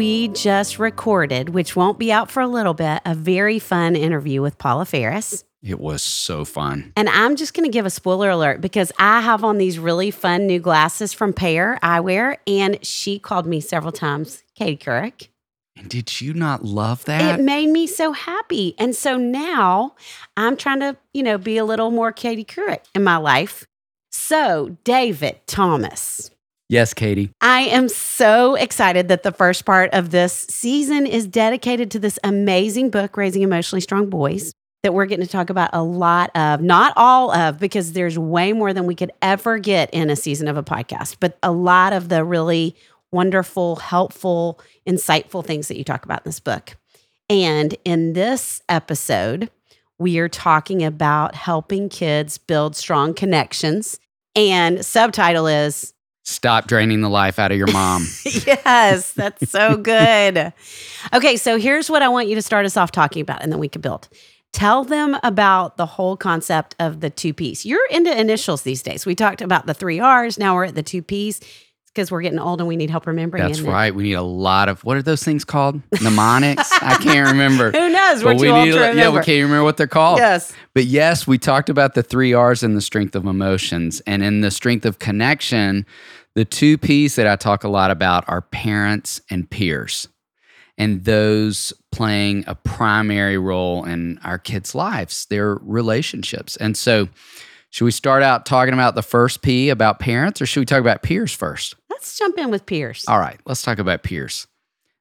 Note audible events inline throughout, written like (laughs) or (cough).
We just recorded, which won't be out for a little bit, a very fun interview with Paula Faris. It was so fun. And I'm just going to give a spoiler alert because I have on these really fun new glasses from Pair Eyewear, and she called me several times, Katie Couric. And did you not love that? It made me so happy. And so now I'm trying to, you know, be a little more Katie Couric in my life. So, David Thomas. Yes, Katie. I am so excited that the first part of this season is dedicated to this amazing book, Raising Emotionally Strong Boys, that we're getting to talk about a lot of, not all of, because there's way more than we could ever get in a season of a podcast, but a lot of the really wonderful, helpful, insightful things that you talk about in this book. And in this episode, we are talking about helping kids build strong connections. And subtitle is Stop draining the life out of your mom. (laughs) yes, that's so (laughs) good. Okay, so here's what I want you to start us off talking about, and then we can build. Tell them about the whole concept of the two P's. You're into initials these days. We talked about the three R's. Now we're at the two P's because we're getting old and we need help remembering. That's right. We need a lot of what are those things called? Mnemonics? I can't (laughs) remember. Who knows? We're But too we old need to to- remember. Yeah, we can't remember what they're called. Yes. But yes, we talked about the three R's and the strength of emotions. And in the strength of connection, the two P's that I talk a lot about are parents and peers. And those playing a primary role in our kids' lives, their relationships. And so, should we start out talking about the first P about parents, or should we talk about peers first? Let's jump in with Pierce. All right, let's talk about peers.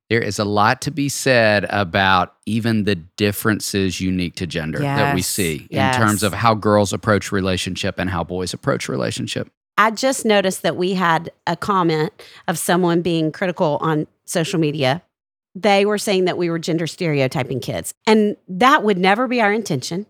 There is a lot to be said about even the differences unique to gender that we see yes. in terms of how girls approach relationship and how boys approach relationship. I just noticed that we had a comment of someone being critical on social media. They were saying that we were gender stereotyping kids, and that would never be our intention.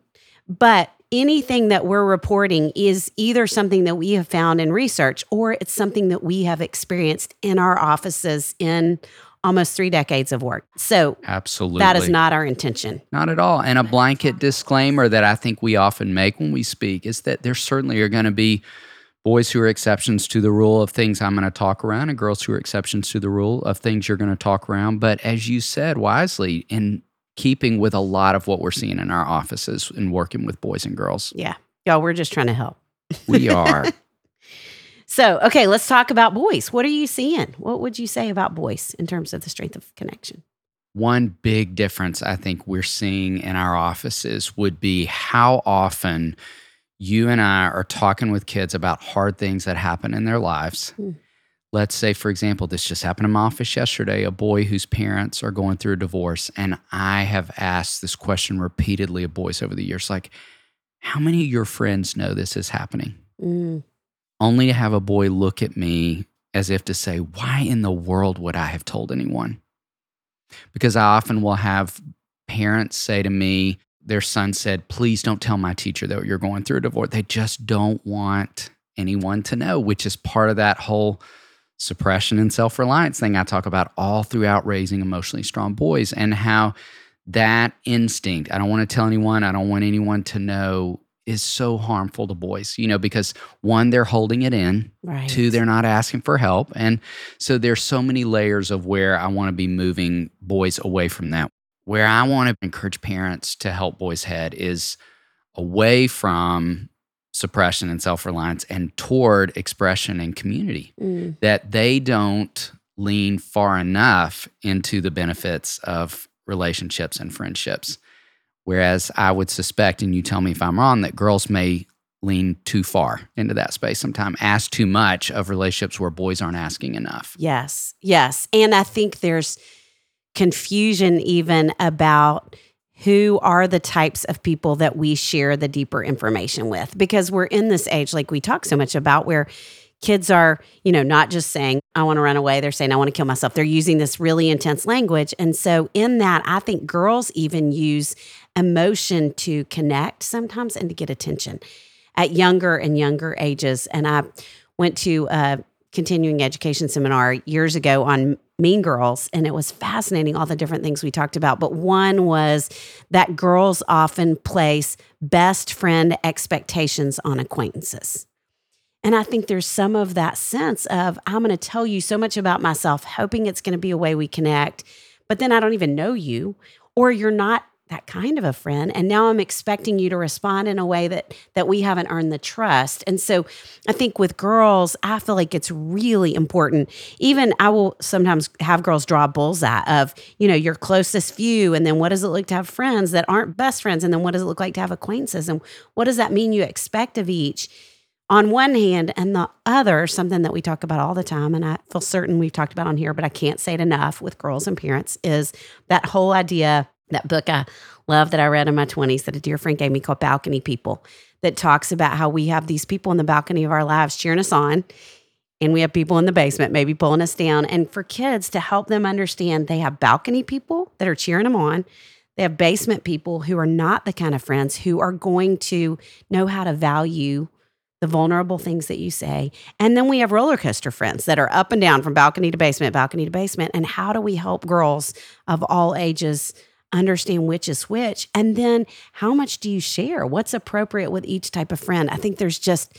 But anything that we're reporting is either something that we have found in research or it's something that we have experienced in our offices in almost three decades of work. So Absolutely. that is not our intention. Not at all. And a blanket disclaimer that I think we often make when we speak is that there certainly are going to be boys who are exceptions to the rule of things I'm going to talk around and girls who are exceptions to the rule of things you're going to talk around. But as you said wisely, in keeping with a lot of what we're seeing in our offices and working with boys and girls, Yeah. Y'all, we're just trying to help. we are. (laughs) So, okay, let's talk about boys. What are you seeing? What would you say about boys in terms of the strength of connection? one big difference I think we're seeing in our offices would be how often you and I are talking with kids about hard things that happen in their lives. Mm. Let's say, for example, this just happened in my office yesterday a boy whose parents are going through a divorce. And I have asked this question repeatedly of boys over the years like, how many of your friends know this is happening? Mm. Only to have a boy look at me as if to say, why in the world would I have told anyone? Because I often will have parents say to me, their son said, Please don't tell my teacher that you're going through a divorce. They just don't want anyone to know, which is part of that whole suppression and self reliance thing I talk about all throughout raising emotionally strong boys and how that instinct, I don't want to tell anyone, I don't want anyone to know, is so harmful to boys, you know, because one, they're holding it in, Right. two, they're not asking for help. And so there's so many layers of where I want to be moving boys away from that. Where I want to encourage parents to help boys head is away from suppression and self reliance and toward expression and community Mm. that they don't lean far enough into the benefits of relationships and friendships. Whereas I would suspect, and you tell me if I'm wrong, that girls may lean too far into that space sometime, ask too much of relationships where boys aren't asking enough. Yes, yes. And I think there's confusion even about who are the types of people that we share the deeper information with. Because we're in this age like we talk so much about where kids are you know not just saying i want to run away they're saying i want to kill myself. They're using this really intense language. And so in that i think girls even use emotion to connect sometimes and to get attention at younger and younger ages. And i went to a continuing education seminar years ago on Mean Girls, and it was fascinating all the different things we talked about. But one was that girls often place best friend expectations on acquaintances. And I think there's some of that sense of I'm going to tell you so much about myself, hoping it's going to be a way we connect, but then I don't even know you, or you're not that kind of a friend and now i'm expecting you to respond in a way that that we haven't earned the trust. And so i think with girls i feel like it's really important. Even i will sometimes have girls draw a bullseye of you know your closest few and then what does it look to have friends that aren't best friends and then what does it look like to have acquaintances and what does that mean you expect of each? On one hand and the other something that we talk about all the time and i feel certain we've talked about on here but i can't say it enough with girls and parents is that whole idea that book I love that I read in my 20s that a dear friend gave me called Balcony People that talks about how we have these people in the balcony of our lives cheering us on. And we have people in the basement maybe pulling us down. And for kids to help them understand they have balcony people that are cheering them on. They have basement people who are not the kind of friends who are going to know how to value the vulnerable things that you say. And then we have roller coaster friends that are up and down from balcony to basement, balcony to basement. And how do we help girls of all ages understand which is which and then how much do you share? What's appropriate with each type of friend? I think there's just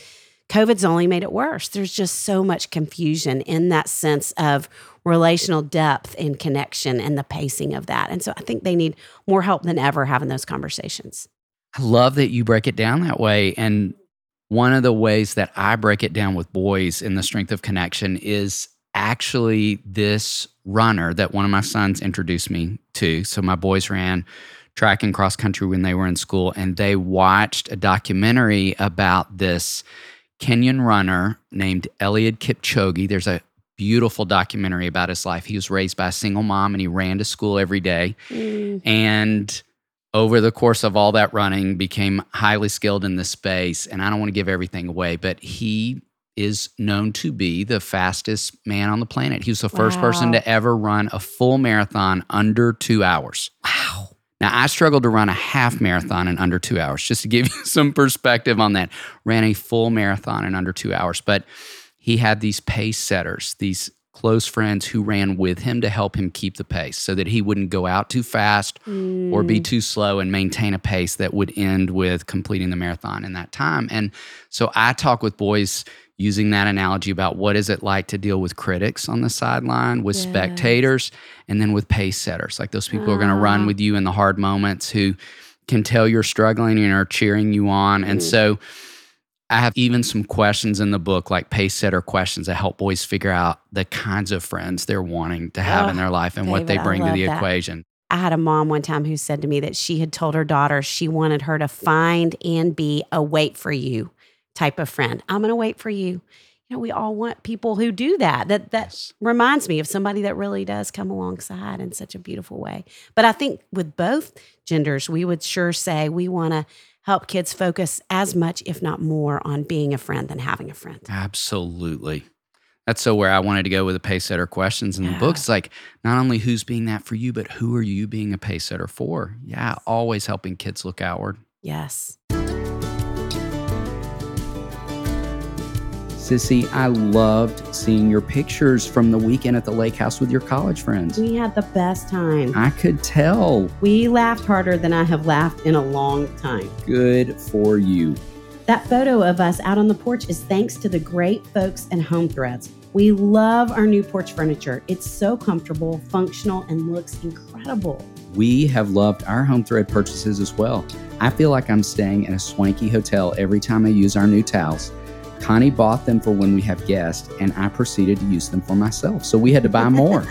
covid's only made it worse. There's just so much confusion in that sense of relational depth and connection and the pacing of that. And so i think they need more help than ever having those conversations. I love that you break it down that way. And one of the ways that I break it down with boys in the strength of connection is actually this runner that one of my sons introduced me to. So my boys ran track and cross country when they were in school, and they watched a documentary about this Kenyan runner named Eliud Kipchoge. There's a beautiful documentary about his life. He was raised by a single mom and he ran to school every day. Mm. And over the course of all that running became highly skilled in this space and i don't want to give everything away but he is known to be the fastest man on the planet. He was the first person to ever run a full marathon under two hours. Wow. Now i struggled to run a half marathon in under two hours just to give you (laughs) some perspective on that. Ran a full marathon in under two hours but he had these pace setters these close friends who ran with him to help him keep the pace so that he wouldn't go out too fast or be mm. too slow and maintain a pace that would end with completing the marathon in that time. And so I talk with boys using that analogy about what is it like to deal with critics on the sideline, with Yes. spectators, and then with pace setters, like those people who are going to run ah. with you in the hard moments who can tell you're struggling and are cheering you on. And mm. so I have even some questions in the book, like pace setter questions that help boys figure out the kinds of friends they're wanting to have in Oh, their life and what they bring to the that. equation. I had a mom one time who said to me that she had told her daughter she wanted her to find and be a wait for you type of friend. I'm going to wait for you. You know, we all want people who do that. That that Yes. reminds me of somebody that really does come alongside in such a beautiful way. But I think with both genders, we would sure say we want to help kids focus as much, if not more, on being a friend than having a friend. Absolutely. That's so where I wanted to go with the pace setter questions in the book. It's like not only who's being that for you, but who are you being a pace setter for? Yeah, always helping kids look outward. Yes. Sissy, I loved seeing your pictures from the weekend at the lake house with your college friends. We had the best time. I could tell. We laughed harder than I have laughed in a long time. Good for you. That photo of us out on the porch is thanks to the great folks at Home Threads. We love our new porch furniture. It's so comfortable, functional, and looks incredible. We have loved our home thread purchases as well. I feel like I'm staying in a swanky hotel every time I use our new towels. Connie bought them for when we have guests, and I proceeded to use them for myself. So we had to buy (laughs) more.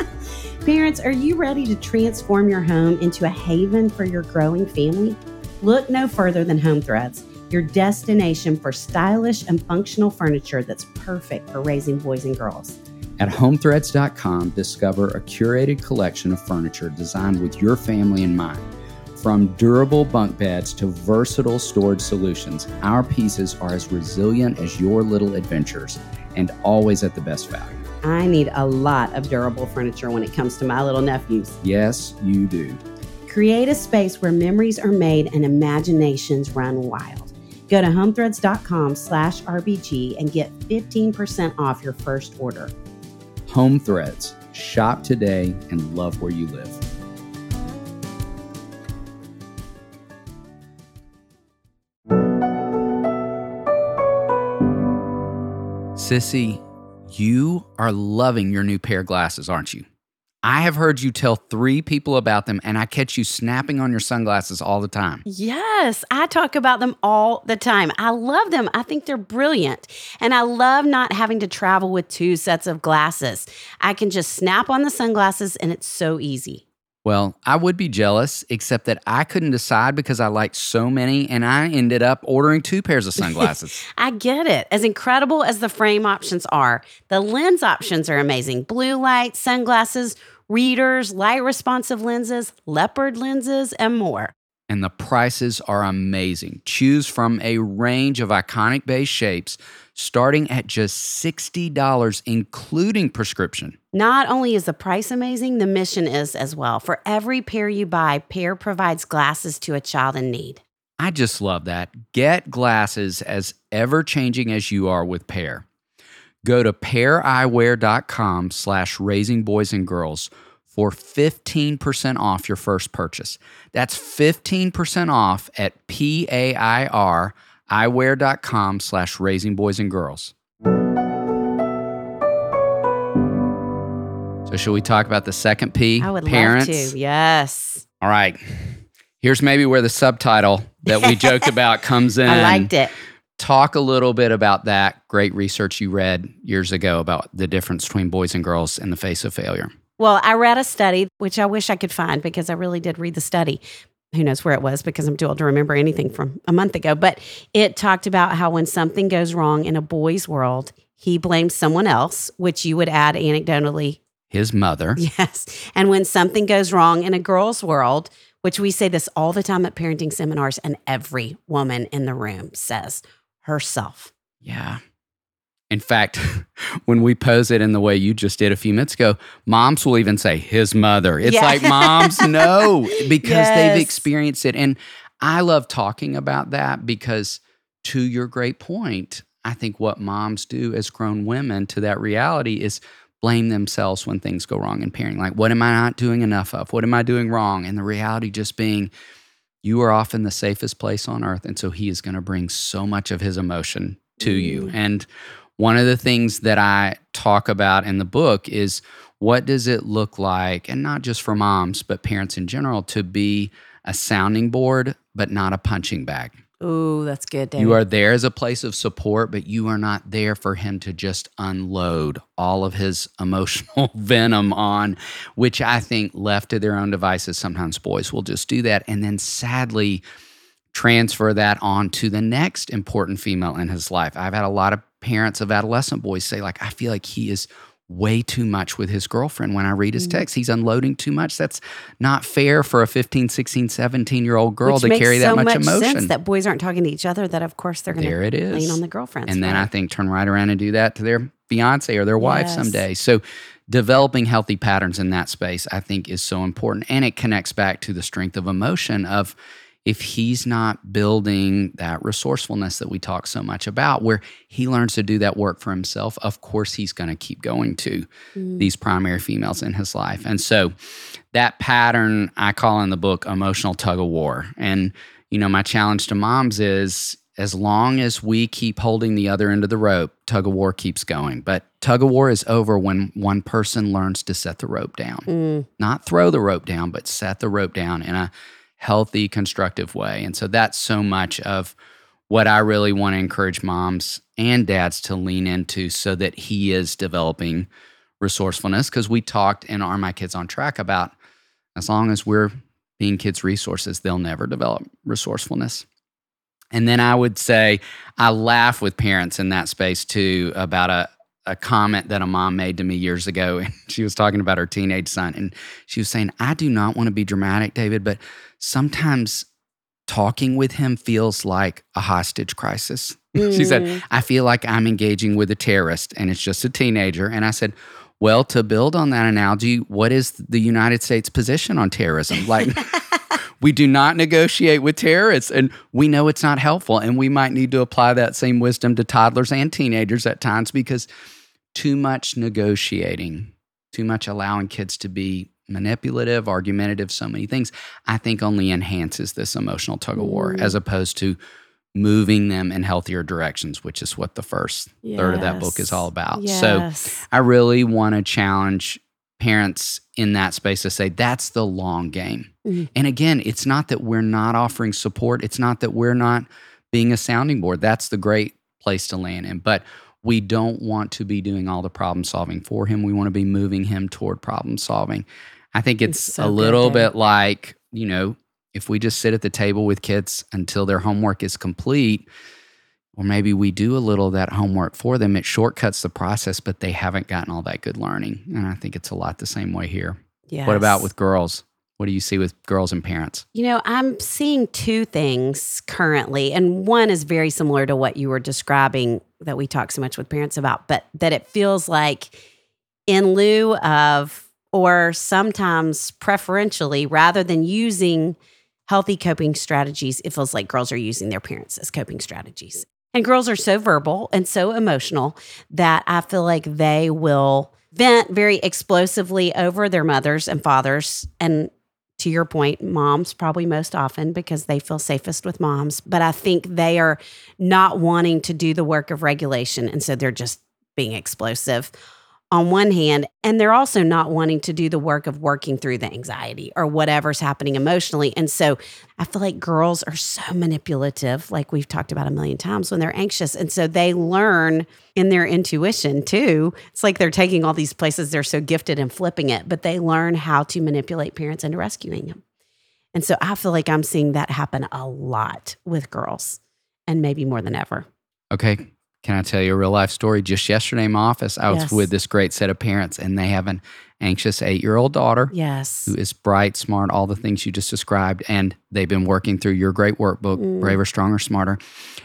Parents, are you ready to transform your home into a haven for your growing family? Look no further than Home Threads, your destination for stylish and functional furniture that's perfect for raising boys and girls. At homethreads.com, discover a curated collection of furniture designed with your family in mind. From durable bunk beds to versatile storage solutions, our pieces are as resilient as your little adventures and always at the best value. I need a lot of durable furniture when it comes to my little nephews. Yes, you do. Create a space where memories are made and imaginations run wild. Go to homethreads.com slash RBG and get 15% off your first order. Home Threads. Shop today and love where you live. Sissy, you are loving your new pair of glasses, aren't you? I have heard you tell three people about them, and I catch you snapping on your sunglasses all the time. Yes, I talk about them all the time. I love them. I think they're brilliant. And I love not having to travel with two sets of glasses. I can just snap on the sunglasses and it's so easy. Well, I would be jealous, except that I couldn't decide because I liked so many, and I ended up ordering two pairs of sunglasses. (laughs) I get it. As incredible as the frame options are, the lens options are amazing. Blue light, sunglasses, readers, light responsive lenses, leopard lenses, and more. And the prices are amazing. Choose from a range of iconic base shapes starting at just $60, including prescription. Not only is the price amazing, the mission is as well. For every pair you buy, Pair provides glasses to a child in need. I just love that. Get glasses as ever changing as you are with Pair. Go to paireyewear.com slash raising boys and girls for 15% off your first purchase. That's 15% off at P-A-I-R eyewear.com slash raising boys and girls. So should we talk about the second P? I would Parents. love to. Yes. All right. Here's maybe where the subtitle that we joked (laughs) about comes in. I liked it. Talk a little bit about that great research you read years ago about the difference between boys and girls in the face of failure. Well, I read a study, which I wish I could find because I really did read the study. Who knows where it was because I'm too old to remember anything from a month ago. But it talked about how when something goes wrong in a boy's world, he blames someone else, which you would add anecdotally, His mother. yes. And when something goes wrong in a girl's world, which we say this all the time at parenting seminars, and every woman in the room says herself. Yeah. In fact, (laughs) when we pose it in the way you just did a few minutes ago, moms will even say his mother. It's Yeah. like moms (laughs) know because Yes. they've experienced it. And I love talking about that because, to your great point, I think what moms do as grown women to that reality is blame themselves when things go wrong in parenting. Like, what am I not doing enough of? What am I doing wrong? And the reality just being, you are often the safest place on earth. And so he is going to bring so much of his emotion to you. Mm. And one of the things that I talk about in the book is what does it look like, and not just for moms, but parents in general, to be a sounding board, but not a punching bag. Oh, that's good, David. You are there as a place of support, but you are not there for him to just unload all of his (laughs) emotional venom on, which I think left to their own devices, sometimes boys will just do that. And then sadly, transfer that on to the next important female in his life. I've had a lot of parents of adolescent boys say, like, I feel like he is way too much with his girlfriend when I read his Mhm. text. He's unloading too much. That's not fair for a 15, 16, 17 year old girl Which to carry that so much, emotion. sense that boys aren't talking to each other. That of course they're going there it to is. lean on the girlfriends. and then right? I think turn right around and do that to their fiance or their wife Yes. someday. So developing healthy patterns in that space, I think, is so important. And it connects back to the strength of emotion of if he's not building that resourcefulness that we talk so much about, where he learns to do that work for himself, of course he's going to keep going to Mm. these primary females in his life. And so that pattern I call in the book emotional tug of war. And, you know, my challenge to moms is as long as we keep holding the other end of the rope, tug of war keeps going. But tug of war is over when one person learns to set the rope down, Mm. not throw the rope down, but set the rope down in a healthy, constructive way. And so that's so much of what I really want to encourage moms and dads to lean into so that he is developing resourcefulness. Because we talked in Are My Kids on Track about as long as we're being kids' resources, they'll never develop resourcefulness. And then I would say I laugh with parents in that space too about a, a comment that a mom made to me years ago. (laughs) And she was talking about her teenage son. And she was saying, I do not want to be dramatic, David, but sometimes talking with him feels like a hostage crisis. (laughs) she said, Mm. I feel like I'm engaging with a terrorist and it's just a teenager. And I said, well, to build on that analogy, what is the United States position on terrorism? Like, (laughs) we do not negotiate with terrorists, and we know it's not helpful. And we might need to apply that same wisdom to toddlers and teenagers at times because too much negotiating, too much allowing kids to be manipulative, argumentative, so many things, I think only enhances this emotional tug of war Mm. as opposed to moving them in healthier directions, which is what the first third of that book is all about. So I really want to challenge parents in that space to say that's the long game. Mhm. And again, it's not that we're not offering support, it's not that we're not being a sounding board. That's the great place to land in. But we don't want to be doing all the problem solving for him. We want to be moving him toward problem solving. I think it's so a little David. bit like, you know, if we just sit at the table with kids until their homework is complete, or maybe we do a little of that homework for them, it shortcuts the process, but they haven't gotten all that good learning. And I think it's a lot the same way here. What about with girls? What do you see with girls and parents? You know, I'm seeing two things currently, and one is very similar to what you were describing that we talk so much with parents about, but that it feels like in lieu of, or sometimes preferentially, rather than using healthy coping strategies, it feels like girls are using their parents as coping strategies. And girls are so verbal and so emotional that I feel like they will vent very explosively over their mothers and fathers and to your point, moms probably most often because they feel safest with moms. But I think they are not wanting to do the work of regulation. And so they're just being explosive on one hand. And they're also not wanting to do the work of working through the anxiety or whatever's happening emotionally. And so I feel like girls are so manipulative, like we've talked about a million times when they're anxious. And so they learn in their intuition too. It's like they're taking all these places they're so gifted and flipping it, but they learn how to manipulate parents into rescuing them. And so I feel like I'm seeing that happen a lot with girls and maybe more than ever. Okay. Can I tell you a real life story? Just yesterday in my office, I was Yes. with this great set of parents, and they have an anxious eight year old daughter Yes. who is bright, smart, all the things you just described. And they've been working through your great workbook, Mm. Braver, Stronger, Smarter.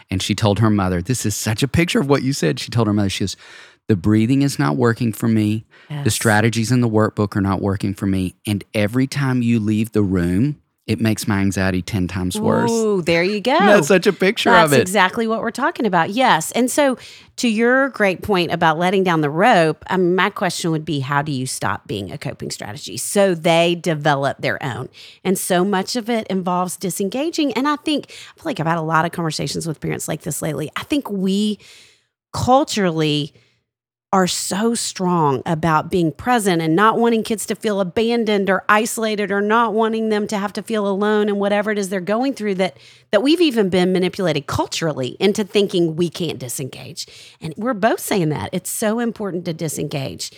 And she told her mother, This is such a picture of what you said. She told her mother, She goes, The breathing is not working for me. The strategies in the workbook are not working for me. And every time you leave the room, it makes my anxiety 10 times worse. Ooh, there you go. (laughs) That's such a picture That's of it. exactly what we're talking about. Yes. And so, to your great point about letting down the rope, um, my question would be how do you stop being a coping strategy so they develop their own? And so much of it involves disengaging. And I think, I feel like I've had a lot of conversations with parents like this lately. I think we culturally, are so strong about being present and not wanting kids to feel abandoned or isolated or not wanting them to have to feel alone and whatever it is they're going through that that we've even been manipulated culturally into thinking we can't disengage. And we're both saying that. It's so important to disengage.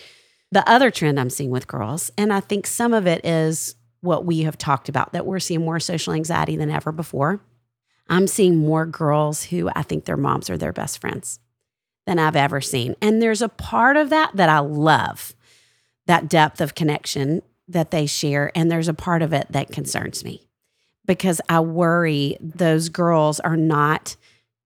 The other trend I'm seeing with girls, and I think some of it is what we have talked about that we're seeing more social anxiety than ever before. I'm seeing more girls who I think their moms are their best friends than I've ever seen. And there's a part of that that I love that depth of connection that they share. And there's a part of it that concerns me because I worry those girls are not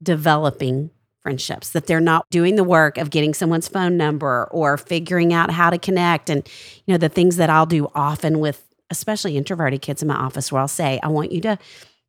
developing friendships, that they're not doing the work of getting someone's phone number or figuring out how to connect. And, you know, the things that I'll do often with especially introverted kids in my office where I'll say, I want you to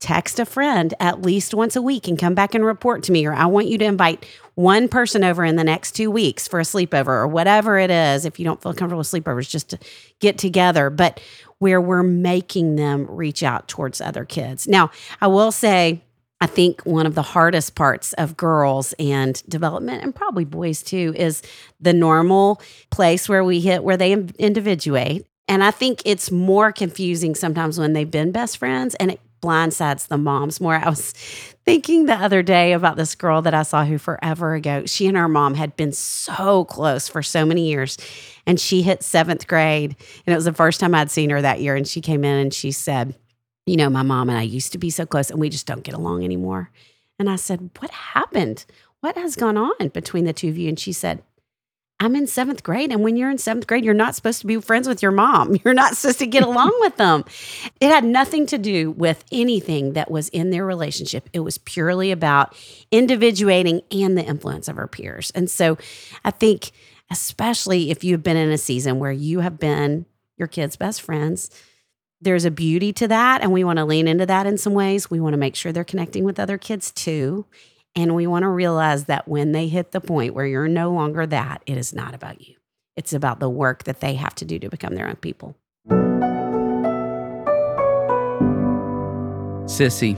text a friend at least once a week and come back and report to me, or I want you to invite one person over in the next two weeks for a sleepover or whatever it is. If you don't feel comfortable with sleepovers, just to get together, but where we're making them reach out towards other kids. Now, I will say, I think one of the hardest parts of girls and development, and probably boys too, is the normal place where we hit where they individuate. And I think it's more confusing sometimes when they've been best friends and it blindsides the moms more. I was thinking the other day about this girl that I saw who forever ago, she and her mom had been so close for so many years. And she hit seventh grade. And it was the first time I'd seen her that year. And she came in and she said, You know, my mom and I used to be so close and we just don't get along anymore. And I said, What happened? What has gone on between the two of you? And she said, I'm in seventh grade. And when you're in seventh grade, you're not supposed to be friends with your mom. (laughs) You're not supposed to get along with them. It had nothing to do with anything that was in their relationship. It was purely about individuating and the influence of her peers. And so I think, especially if you've been in a season where you have been your kids' best friends, there's a beauty to that. And we want to lean into that in some ways. We want to make sure they're connecting with other kids too. And we want to realize that when they hit the point where you're no longer that, it is not about you. It's about the work that they have to do to become their own people. Sissy,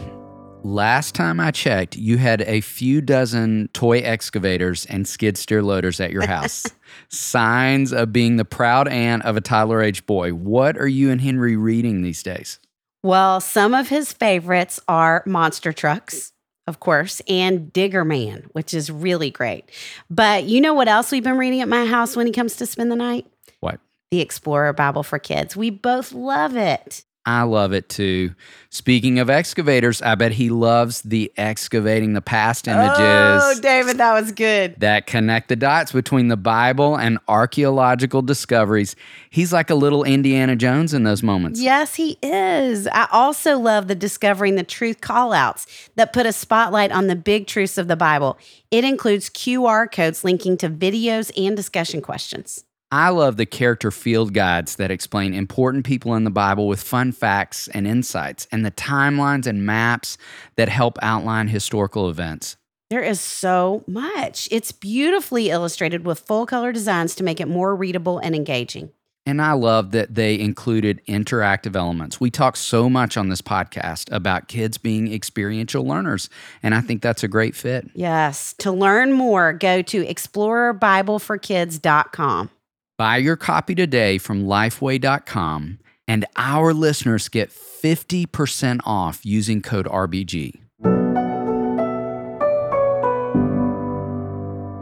last time I checked, you had a few dozen toy excavators and skid steer loaders at your house. (laughs) Signs of being the proud aunt of a Tyler age boy. What are you and Henry reading these days? Well, some of his favorites are monster trucks of course, and Digger Man, which is really great. But you know what else we've been reading at my house when he comes to spend the night? What? The Explorer Bible for Kids. We both love it. I love it too. Speaking of excavators, I bet he loves the excavating the past images. Oh, David, that was good. That connect the dots between the Bible and archaeological discoveries. He's like a little Indiana Jones in those moments. Yes, he is. I also love the discovering the truth callouts that put a spotlight on the big truths of the Bible. It includes QR codes linking to videos and discussion questions. I love the character field guides that explain important people in the Bible with fun facts and insights, and the timelines and maps that help outline historical events. There is so much. It's beautifully illustrated with full color designs to make it more readable and engaging. And I love that they included interactive elements. We talk so much on this podcast about kids being experiential learners, and I think that's a great fit. Yes. To learn more, go to explorerbibleforkids.com. Buy your copy today from lifeway.com, and our listeners get 50% off using code RBG.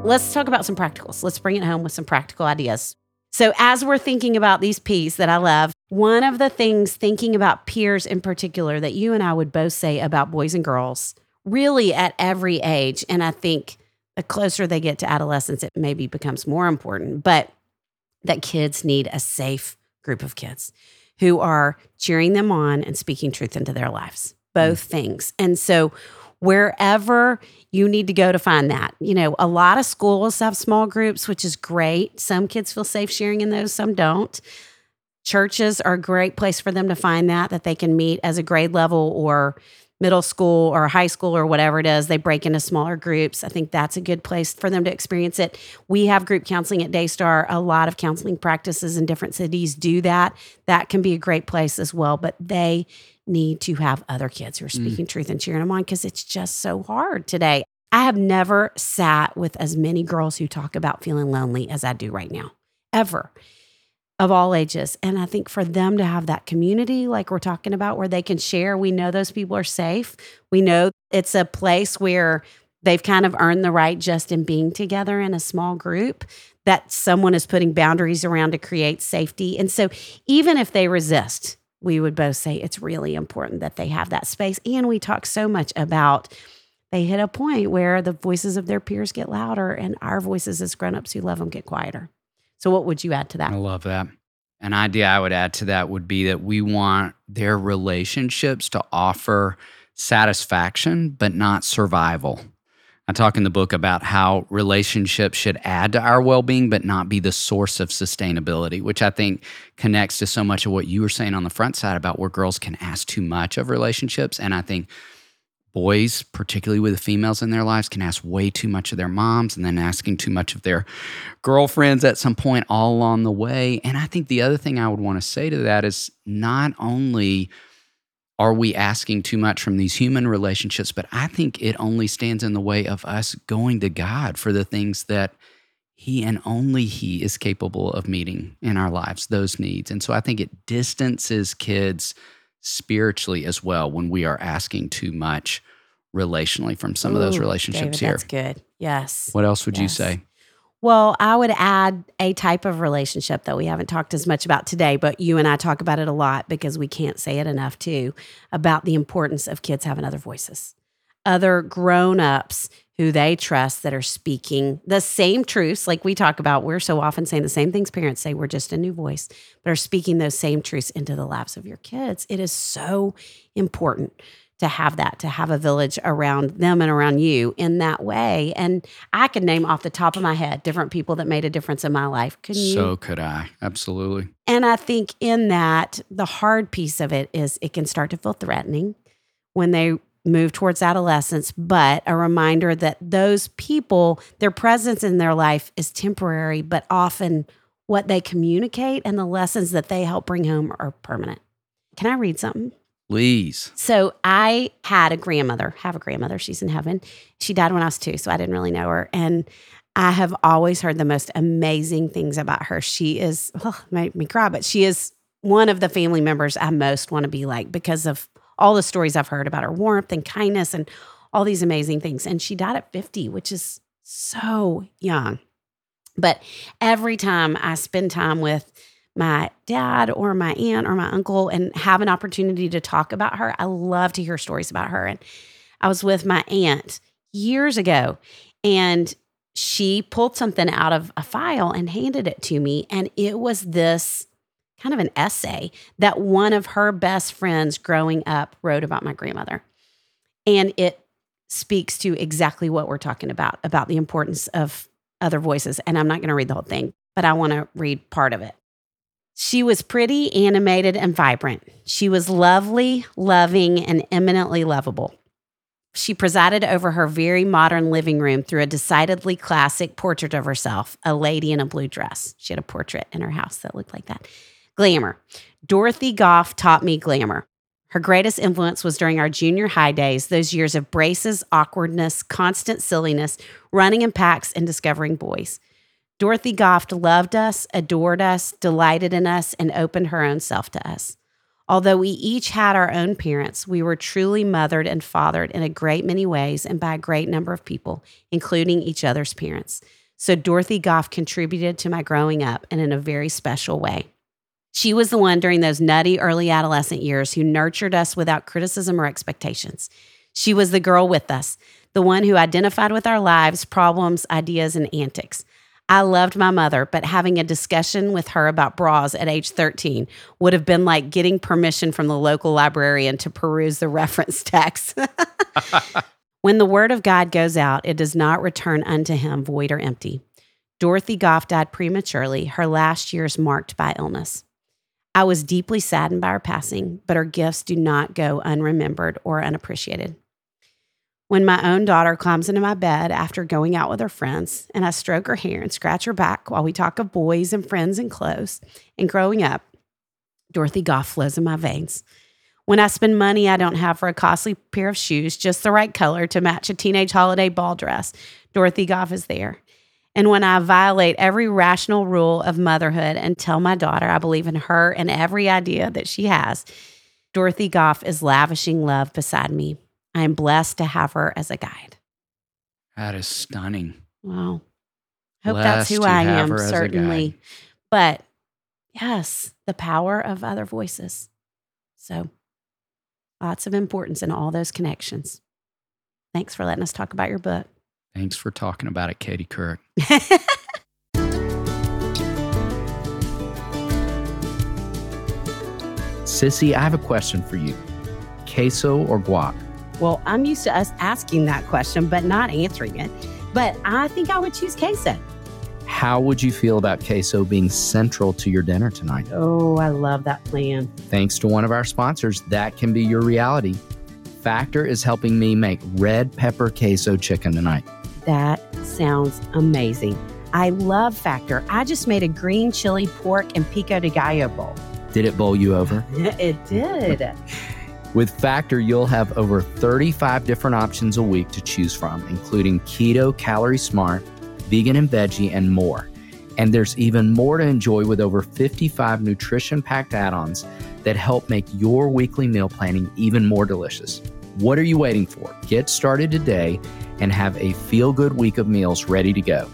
Let's talk about some practicals. Let's bring it home with some practical ideas. So, as we're thinking about these P's that I love, one of the things thinking about peers in particular that you and I would both say about boys and girls, really at every age, and I think the closer they get to adolescence, it maybe becomes more important, but that kids need a safe group of kids who are cheering them on and speaking truth into their lives, both mm. things. And so, wherever you need to go to find that, you know, a lot of schools have small groups, which is great. Some kids feel safe sharing in those, some don't. Churches are a great place for them to find that, that they can meet as a grade level or middle school or high school or whatever it is, they break into smaller groups. I think that's a good place for them to experience it. We have group counseling at Daystar. A lot of counseling practices in different cities do that. That can be a great place as well, but they need to have other kids who are mm. speaking mm. truth and cheering them on because it's just so hard today. I have never sat with as many girls who talk about feeling lonely as I do right now, ever, of all ages. And I think for them to have that community, like we're talking about, where they can share, we know those people are safe. We know it's a place where they've kind of earned the right just in being together in a small group that someone is putting boundaries around to create safety. And so even if they resist, we would both say it's really important that they have that space. And we talk so much about they hit a point where the voices of their peers get louder and our voices as grown-ups who love them get quieter. So what would you add to that? I love that. An idea I would add to that would be that we want their relationships to offer satisfaction, but not survival. I talk in the book about how relationships should add to our well being, but not be the source of sustainability, which I think connects to so much of what you were saying on the front side about where girls can ask too much of relationships. And I think boys, particularly with the females in their lives, can ask way too much of their moms and then asking too much of their girlfriends at some point all along the way. And I think the other thing I would want to say to that is not only are we asking too much from these human relationships, but I think it only stands in the way of us going to God for the things that he and only he is capable of meeting in our lives, those needs. And so I think it distances kids spiritually as well when we are asking too much relationally from some Ooh, of those relationships David, here. That's good. Yes. What else would yes. you say? Well, I would add a type of relationship that we haven't talked as much about today, but you and I talk about it a lot because we can't say it enough too about the importance of kids having other voices, other grown ups who they trust that are speaking the same truths, like we talk about. We're so often saying the same things parents say, we're just a new voice, but are speaking those same truths into the lives of your kids. It is so important to have that, to have a village around them and around you in that way. And I could name off the top of my head different people that made a difference in my life. Could you? So could I. Absolutely. And I think in that, the hard piece of it is it can start to feel threatening when they move towards adolescence, but a reminder that those people, their presence in their life is temporary, but often what they communicate and the lessons that they help bring home are permanent. Can I read something? Please. So I had a grandmother, have a grandmother. She's in heaven. She died when I was two, so I didn't really know her. And I have always heard the most amazing things about her. She is, oh, made me cry, but she is one of the family members I most want to be like because of all the stories I've heard about her warmth and kindness and all these amazing things. And she died at 50, which is so young. But every time I spend time with my dad or my aunt or my uncle and have an opportunity to talk about her, I love to hear stories about her. And I was with my aunt years ago and she pulled something out of a file and handed it to me. And it was this kind of an essay that one of her best friends growing up wrote about my grandmother. And it speaks to exactly what we're talking about about the importance of other voices. And I'm not going to read the whole thing, but I want to read part of it. She was pretty, animated, and vibrant. She was lovely, loving, and eminently lovable. She presided over her very modern living room through a decidedly classic portrait of herself, a lady in a blue dress. She had a portrait in her house that looked like that. Glamour. Dorothy Goff taught me glamour. Her greatest influence was during our junior high days, those years of braces, awkwardness, constant silliness, running in packs, and discovering boys. Dorothy Goff loved us, adored us, delighted in us, and opened her own self to us. Although we each had our own parents, we were truly mothered and fathered in a great many ways and by a great number of people, including each other's parents. So Dorothy Goff contributed to my growing up and in a very special way. She was the one during those nutty early adolescent years who nurtured us without criticism or expectations. She was the girl with us, the one who identified with our lives, problems, ideas, and antics. I loved my mother, but having a discussion with her about bras at age 13 would have been like getting permission from the local librarian to peruse the (laughs) reference text. (laughs) when the word of God goes out, it does not return unto him void or empty. Dorothy Goff died prematurely, her last years marked by illness. I was deeply saddened by her passing, but her gifts do not go unremembered or unappreciated. When my own daughter climbs into my bed after going out with her friends, and I stroke her hair and scratch her back while we talk of boys and friends and clothes and growing up, Dorothy Goff flows in my veins. When I spend money I don't have for a costly pair of shoes, just the right color to match a teenage holiday ball dress, Dorothy Goff is there. And when I violate every rational rule of motherhood and tell my daughter I believe in her and every idea that she has, Dorothy Goff is lavishing love beside me. I am blessed to have her as a guide. That is stunning. Wow. Hope that's who I am, her as a guide. certainly. But yes, the power of other voices. So lots of importance in all those connections. Thanks for letting us talk about your book. Thanks for talking about it, Katie Couric. (laughs) Sissy, I have a question for you. Queso or guac? well, I'm used to us asking that question, but not answering it. But I think I would choose queso. How would you feel about queso being central to your dinner tonight? Oh, I love that plan. Thanks to one of our sponsors, that can be your reality. Factor is helping me make red pepper queso chicken tonight. That sounds amazing. I love Factor. I just made a green chili pork and pico de gallo bowl. Did it bowl you over? (laughs) it did. (laughs) With Factor, you'll have over 35 different options a week to choose from, including keto, calorie smart, vegan and veggie, and more. And there's even more to enjoy with over 55 nutrition packed add ons that help make your weekly meal planning even more delicious. What are you waiting for? Get started today and have a feel good week of meals ready to go.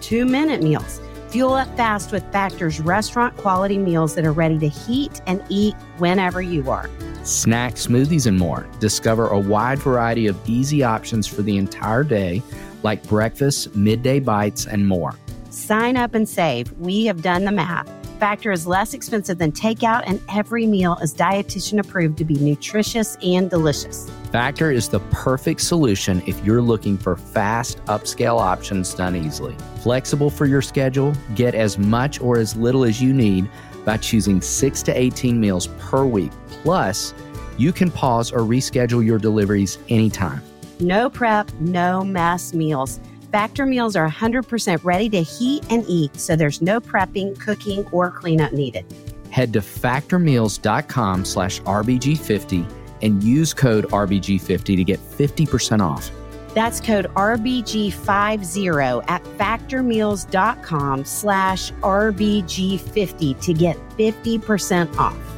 Two minute meals. Fuel up fast with Factor's restaurant quality meals that are ready to heat and eat whenever you are. snacks, smoothies, and more. Discover a wide variety of easy options for the entire day, like breakfast, midday bites, and more. Sign up and save. We have done the math. Factor is less expensive than takeout, and every meal is dietitian approved to be nutritious and delicious. Factor is the perfect solution if you're looking for fast, upscale options done easily. Flexible for your schedule, get as much or as little as you need by choosing 6 to 18 meals per week. Plus, you can pause or reschedule your deliveries anytime. No prep, no mess meals. Factor meals are 100% ready to heat and eat, so there's no prepping, cooking, or cleanup needed. Head to factormeals.com slash RBG50 and use code RBG50 to get 50% off. That's code RBG50 at factormeals.com slash RBG50 to get 50% off.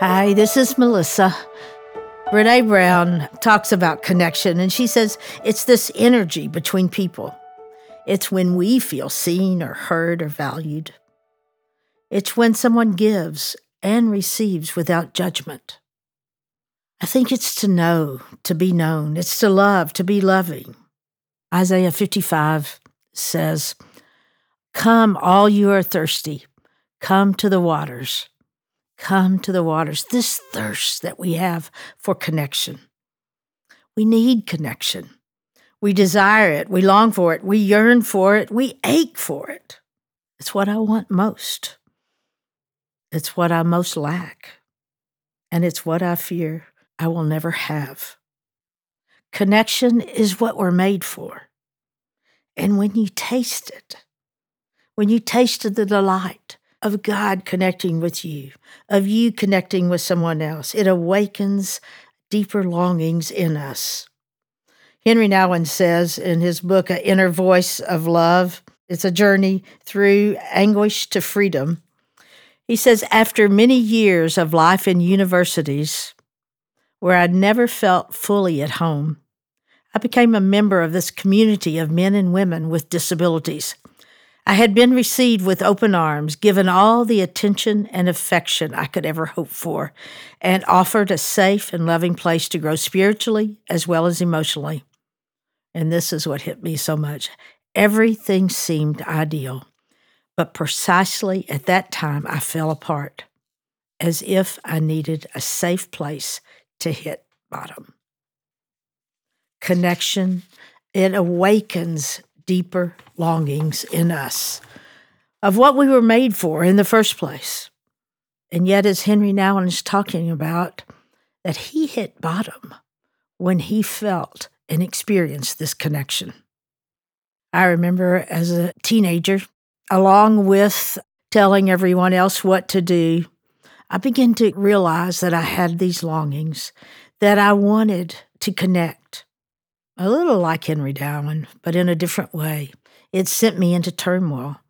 Hi, this is Melissa. Brene Brown talks about connection, and she says it's this energy between people. It's when we feel seen or heard or valued. It's when someone gives and receives without judgment. I think it's to know, to be known. It's to love, to be loving. Isaiah 55 says, Come, all you are thirsty, come to the waters. Come to the waters. This thirst that we have for connection. We need connection. We desire it. We long for it. We yearn for it. We ache for it. It's what I want most. It's what I most lack. And it's what I fear I will never have. Connection is what we're made for. And when you taste it, when you tasted the delight of God connecting with you, of you connecting with someone else, it awakens deeper longings in us. Henri Nouwen says in his book, An Inner Voice of Love, it's a journey through anguish to freedom. He says, after many years of life in universities where I never felt fully at home, I became a member of this community of men and women with disabilities. I had been received with open arms, given all the attention and affection I could ever hope for, and offered a safe and loving place to grow spiritually as well as emotionally. And this is what hit me so much. Everything seemed ideal, but precisely at that time I fell apart, as if I needed a safe place to hit bottom. Connection, it awakens deeper longings in us of what we were made for in the first place. And yet, as Henri Nouwen is talking about, that he hit bottom when he felt and experienced this connection. I remember as a teenager along with telling everyone else what to do, I began to realize that I had these longings, that I wanted to connect. A little like Henri Nouwen, but in a different way. It sent me into turmoil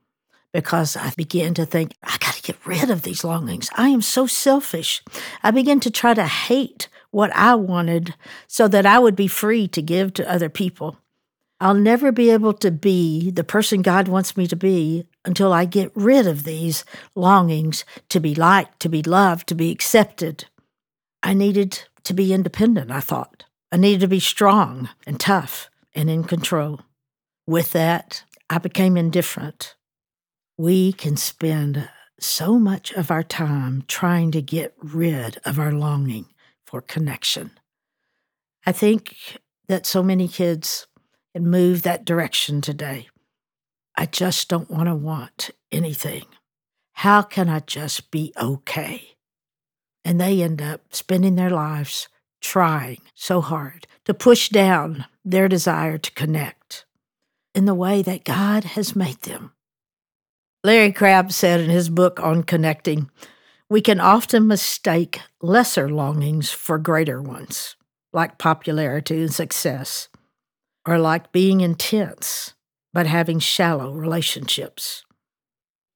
because I began to think, I got to get rid of these longings. I am so selfish. I began to try to hate what I wanted so that I would be free to give to other people. I'll never be able to be the person God wants me to be until I get rid of these longings to be liked, to be loved, to be accepted. I needed to be independent, I thought. I needed to be strong and tough and in control. With that, I became indifferent. We can spend so much of our time trying to get rid of our longing for connection. I think that so many kids and move that direction today. I just don't want to want anything. How can I just be okay? And they end up spending their lives trying so hard to push down their desire to connect in the way that God has made them. Larry Crabb said in his book on connecting, we can often mistake lesser longings for greater ones, like popularity and success or like being intense but having shallow relationships.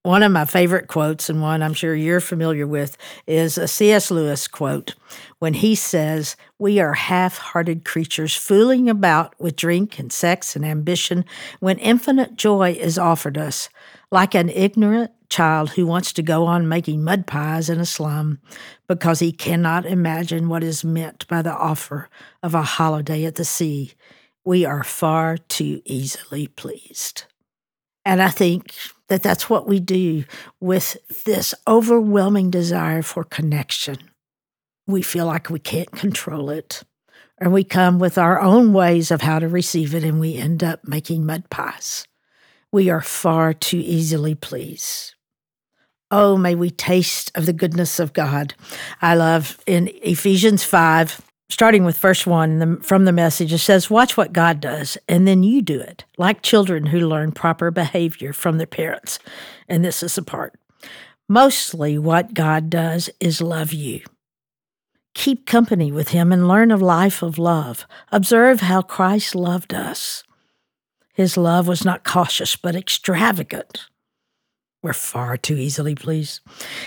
One of my favorite quotes, and one I'm sure you're familiar with, is a C.S. Lewis quote when he says, We are half hearted creatures fooling about with drink and sex and ambition when infinite joy is offered us, like an ignorant child who wants to go on making mud pies in a slum because he cannot imagine what is meant by the offer of a holiday at the sea we are far too easily pleased. And I think that that's what we do with this overwhelming desire for connection. We feel like we can't control it, or we come with our own ways of how to receive it, and we end up making mud pies. We are far too easily pleased. Oh, may we taste of the goodness of God. I love in Ephesians 5 starting with verse 1 the, from the message, it says, Watch what God does, and then you do it, like children who learn proper behavior from their parents. And this is the part. Mostly, what God does is love you. Keep company with Him and learn a life of love. Observe how Christ loved us. His love was not cautious, but extravagant. We're far too easily pleased.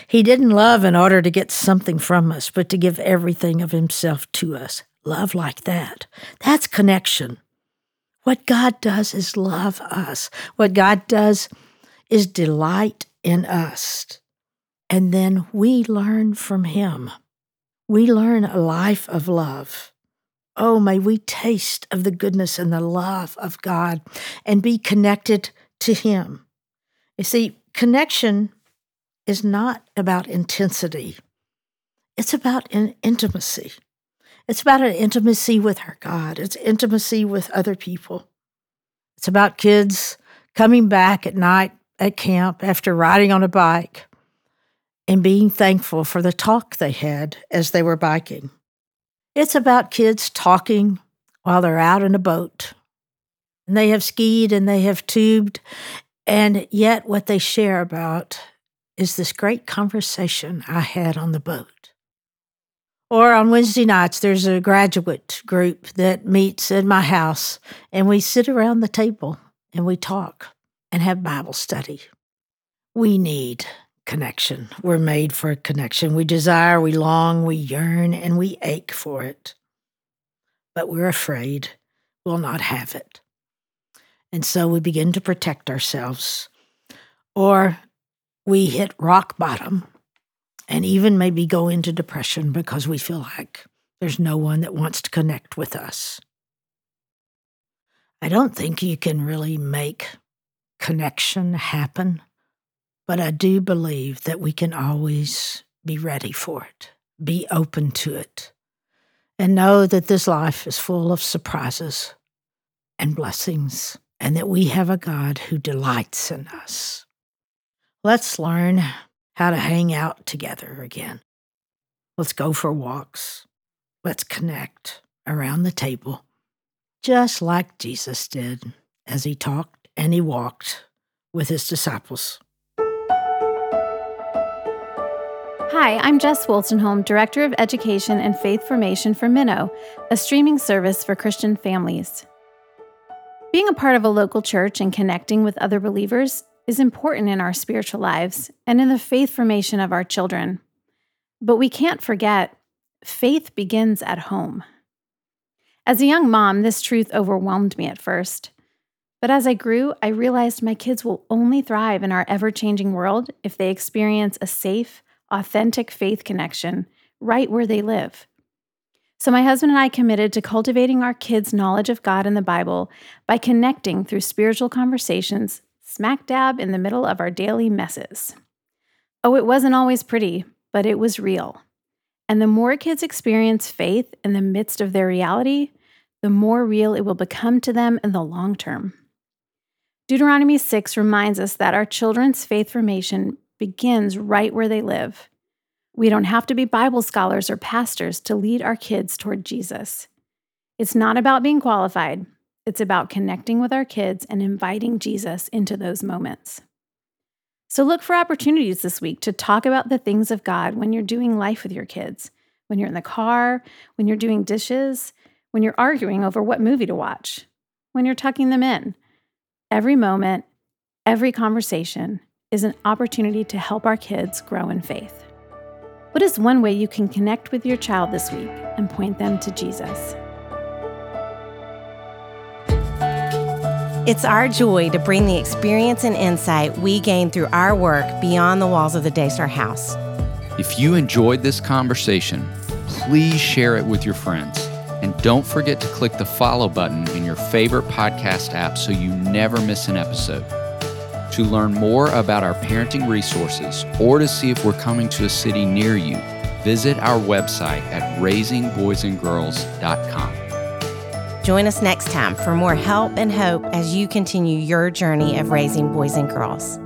He didn't love in order to get something from us, but to give everything of himself to us. Love like that. That's connection. What God does is love us. What God does is delight in us. And then we learn from Him. We learn a life of love. Oh, may we taste of the goodness and the love of God and be connected to Him. You see, connection is not about intensity, it's about an intimacy. It's about an intimacy with our God, it's intimacy with other people. It's about kids coming back at night at camp after riding on a bike and being thankful for the talk they had as they were biking. It's about kids talking while they're out in a boat. And they have skied and they have tubed and yet, what they share about is this great conversation I had on the boat. Or on Wednesday nights, there's a graduate group that meets at my house, and we sit around the table and we talk and have Bible study. We need connection. We're made for connection. We desire, we long, we yearn, and we ache for it. But we're afraid we'll not have it. And so we begin to protect ourselves. Or we hit rock bottom and even maybe go into depression because we feel like there's no one that wants to connect with us. I don't think you can really make connection happen, but I do believe that we can always be ready for it, be open to it, and know that this life is full of surprises and blessings and that we have a God who delights in us. Let's learn how to hang out together again. Let's go for walks. Let's connect around the table, just like Jesus did as he talked and he walked with his disciples. Hi, I'm Jess Wolstenholme, Director of Education and Faith Formation for Minno, a streaming service for Christian families. Being a part of a local church and connecting with other believers is important in our spiritual lives and in the faith formation of our children. But we can't forget faith begins at home. As a young mom, this truth overwhelmed me at first. But as I grew, I realized my kids will only thrive in our ever changing world if they experience a safe, authentic faith connection right where they live. So, my husband and I committed to cultivating our kids' knowledge of God and the Bible by connecting through spiritual conversations smack dab in the middle of our daily messes. Oh, it wasn't always pretty, but it was real. And the more kids experience faith in the midst of their reality, the more real it will become to them in the long term. Deuteronomy 6 reminds us that our children's faith formation begins right where they live. We don't have to be Bible scholars or pastors to lead our kids toward Jesus. It's not about being qualified, it's about connecting with our kids and inviting Jesus into those moments. So look for opportunities this week to talk about the things of God when you're doing life with your kids, when you're in the car, when you're doing dishes, when you're arguing over what movie to watch, when you're tucking them in. Every moment, every conversation is an opportunity to help our kids grow in faith. What is one way you can connect with your child this week and point them to Jesus? It's our joy to bring the experience and insight we gain through our work beyond the walls of the Daystar House. If you enjoyed this conversation, please share it with your friends. And don't forget to click the follow button in your favorite podcast app so you never miss an episode. To learn more about our parenting resources or to see if we're coming to a city near you, visit our website at raisingboysandgirls.com. Join us next time for more help and hope as you continue your journey of raising boys and girls.